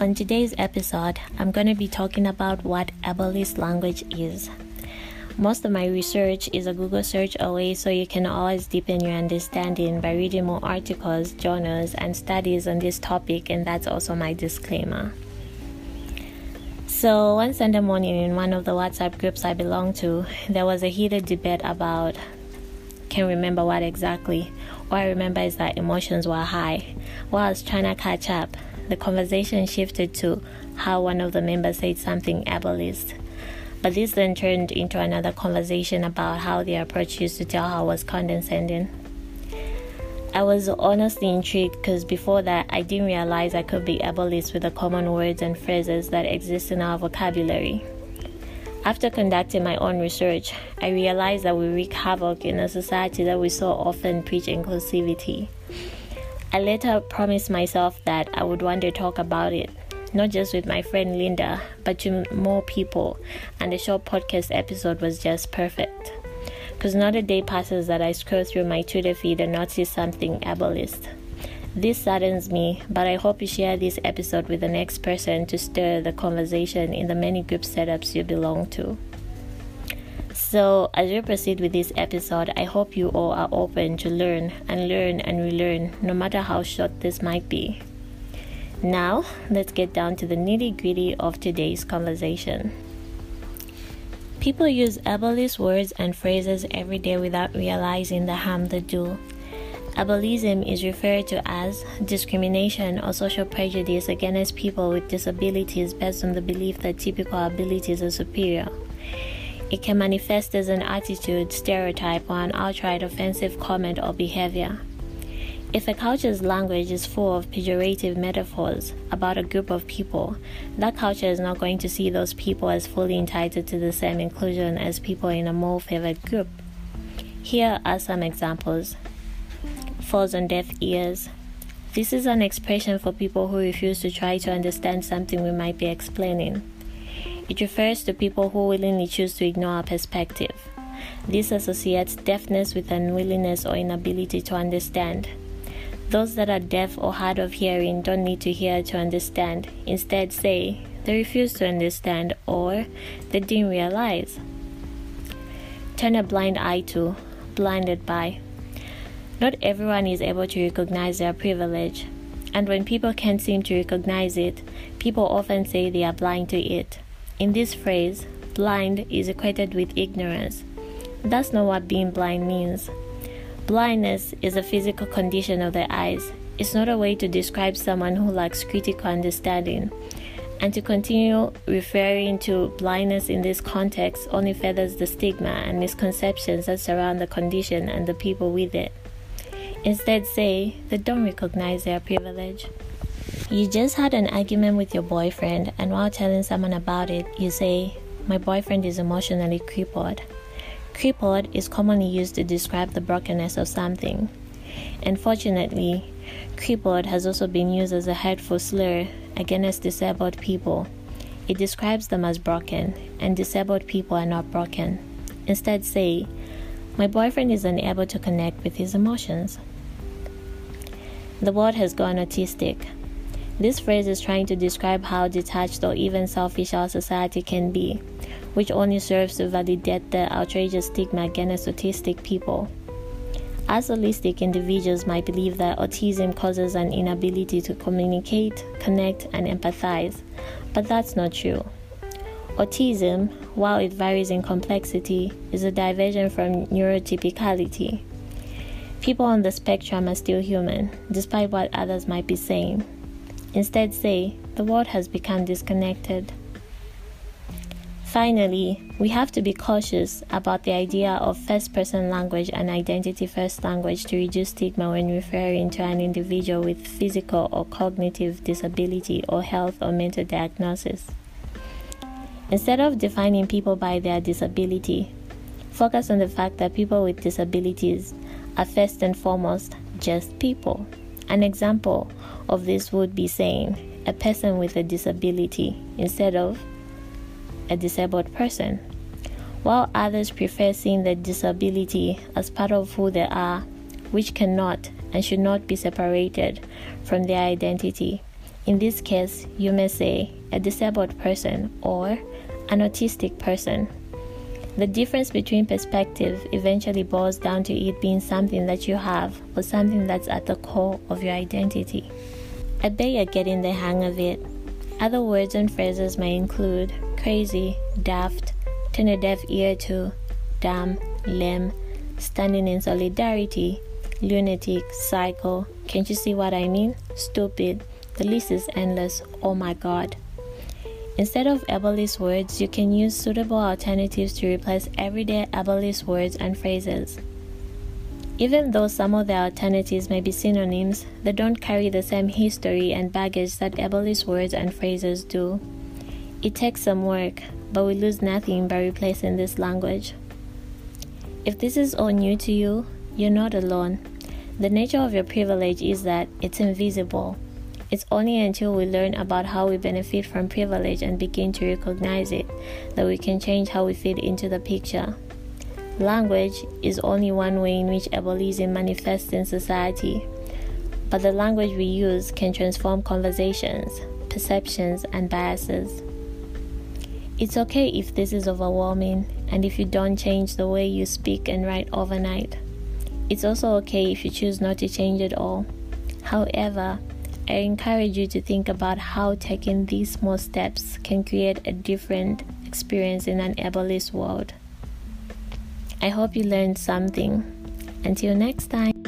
On today's episode, I'm going to be talking about what ableist language is. Most of my research is a Google search away, so you can always deepen your understanding by reading more articles, journals, and studies on this topic, and that's also my disclaimer. So, one Sunday morning in one of the WhatsApp groups I belong to, there was a heated debate about can't remember what exactly. All I remember is that emotions were high. While I was trying to catch up, the conversation shifted to how one of the members said something ableist. But this then turned into another conversation about how the approach used to tell her was condescending. I was honestly intrigued because before that I didn't realize I could be ableist with the common words and phrases that exist in our vocabulary. After conducting my own research, I realized that we wreak havoc in a society that we so often preach inclusivity. I later promised myself that I would one day talk about it, not just with my friend Linda, but to more people, and the short podcast episode was just perfect. Because not a day passes that I scroll through my Twitter feed and not see something ableist. This saddens me, but I hope you share this episode with the next person to stir the conversation in the many group setups you belong to. So, as we proceed with this episode, I hope you all are open to learn and learn and relearn, no matter how short this might be. Now, let's get down to the nitty gritty of today's conversation. People use ableist words and phrases every day without realizing the harm they do. Ableism is referred to as discrimination or social prejudice against people with disabilities based on the belief that typical abilities are superior. It can manifest as an attitude, stereotype, or an outright offensive comment or behavior. If a culture's language is full of pejorative metaphors about a group of people, that culture is not going to see those people as fully entitled to the same inclusion as people in a more favored group. Here are some examples. Falls on deaf ears. This is an expression for people who refuse to try to understand something we might be explaining. It refers to people who willingly choose to ignore a perspective. This associates deafness with unwillingness or inability to understand. Those that are deaf or hard of hearing don't need to hear to understand. Instead, say they refuse to understand or they didn't realize. Turn a blind eye to, blinded by. Not everyone is able to recognize their privilege, and when people can't seem to recognize it, people often say they are blind to it. In this phrase, blind is equated with ignorance. That's not what being blind means. Blindness is a physical condition of the eyes. It's not a way to describe someone who lacks critical understanding. And to continue referring to blindness in this context only furthers the stigma and misconceptions that surround the condition and the people with it. Instead, say they don't recognize their privilege. You just had an argument with your boyfriend, and while telling someone about it, you say, My boyfriend is emotionally crippled. Crippled is commonly used to describe the brokenness of something. Unfortunately, crippled has also been used as a hurtful slur against disabled people. It describes them as broken, and disabled people are not broken. Instead, say, My boyfriend is unable to connect with his emotions. The world has gone autistic. This phrase is trying to describe how detached or even selfish our society can be, which only serves to validate the outrageous stigma against autistic people. Allistic individuals might believe that autism causes an inability to communicate, connect, and empathize, but that's not true. Autism, while it varies in complexity, is a diversion from neurotypicality. People on the spectrum are still human, despite what others might be saying. Instead, say, the world has become disconnected. Finally, we have to be cautious about the idea of first person language and identity first language to reduce stigma when referring to an individual with physical or cognitive disability or health or mental diagnosis. Instead of defining people by their disability, focus on the fact that people with disabilities are first and foremost just people. An example of this would be saying a person with a disability instead of a disabled person. While others prefer seeing the disability as part of who they are, which cannot and should not be separated from their identity, In this case, you may say a disabled person or an autistic person. The difference between perspective eventually boils down to it being something that you have or something that's at the core of your identity. I bet you're getting the hang of it. Other words and phrases may include crazy, daft, turn a deaf ear to, dumb, lame, standing in solidarity, lunatic, psycho. Can't you see what I mean? Stupid. The list is endless. Oh my god. Instead of ableist words, you can use suitable alternatives to replace everyday ableist words and phrases. Even though some of the alternatives may be synonyms, they don't carry the same history and baggage that ableist words and phrases do. It takes some work, but we lose nothing by replacing this language. If this is all new to you, you're not alone. The nature of your privilege is that it's invisible. It's only until we learn about how we benefit from privilege and begin to recognize it that we can change how we fit into the picture. Language is only one way in which ableism manifests in society, but the language we use can transform conversations, perceptions, and biases. It's okay if this is overwhelming and if you don't change the way you speak and write overnight. It's also okay if you choose not to change at all. However, I encourage you to think about how taking these small steps can create a different experience in an ableist world. I hope you learned something. Until next time.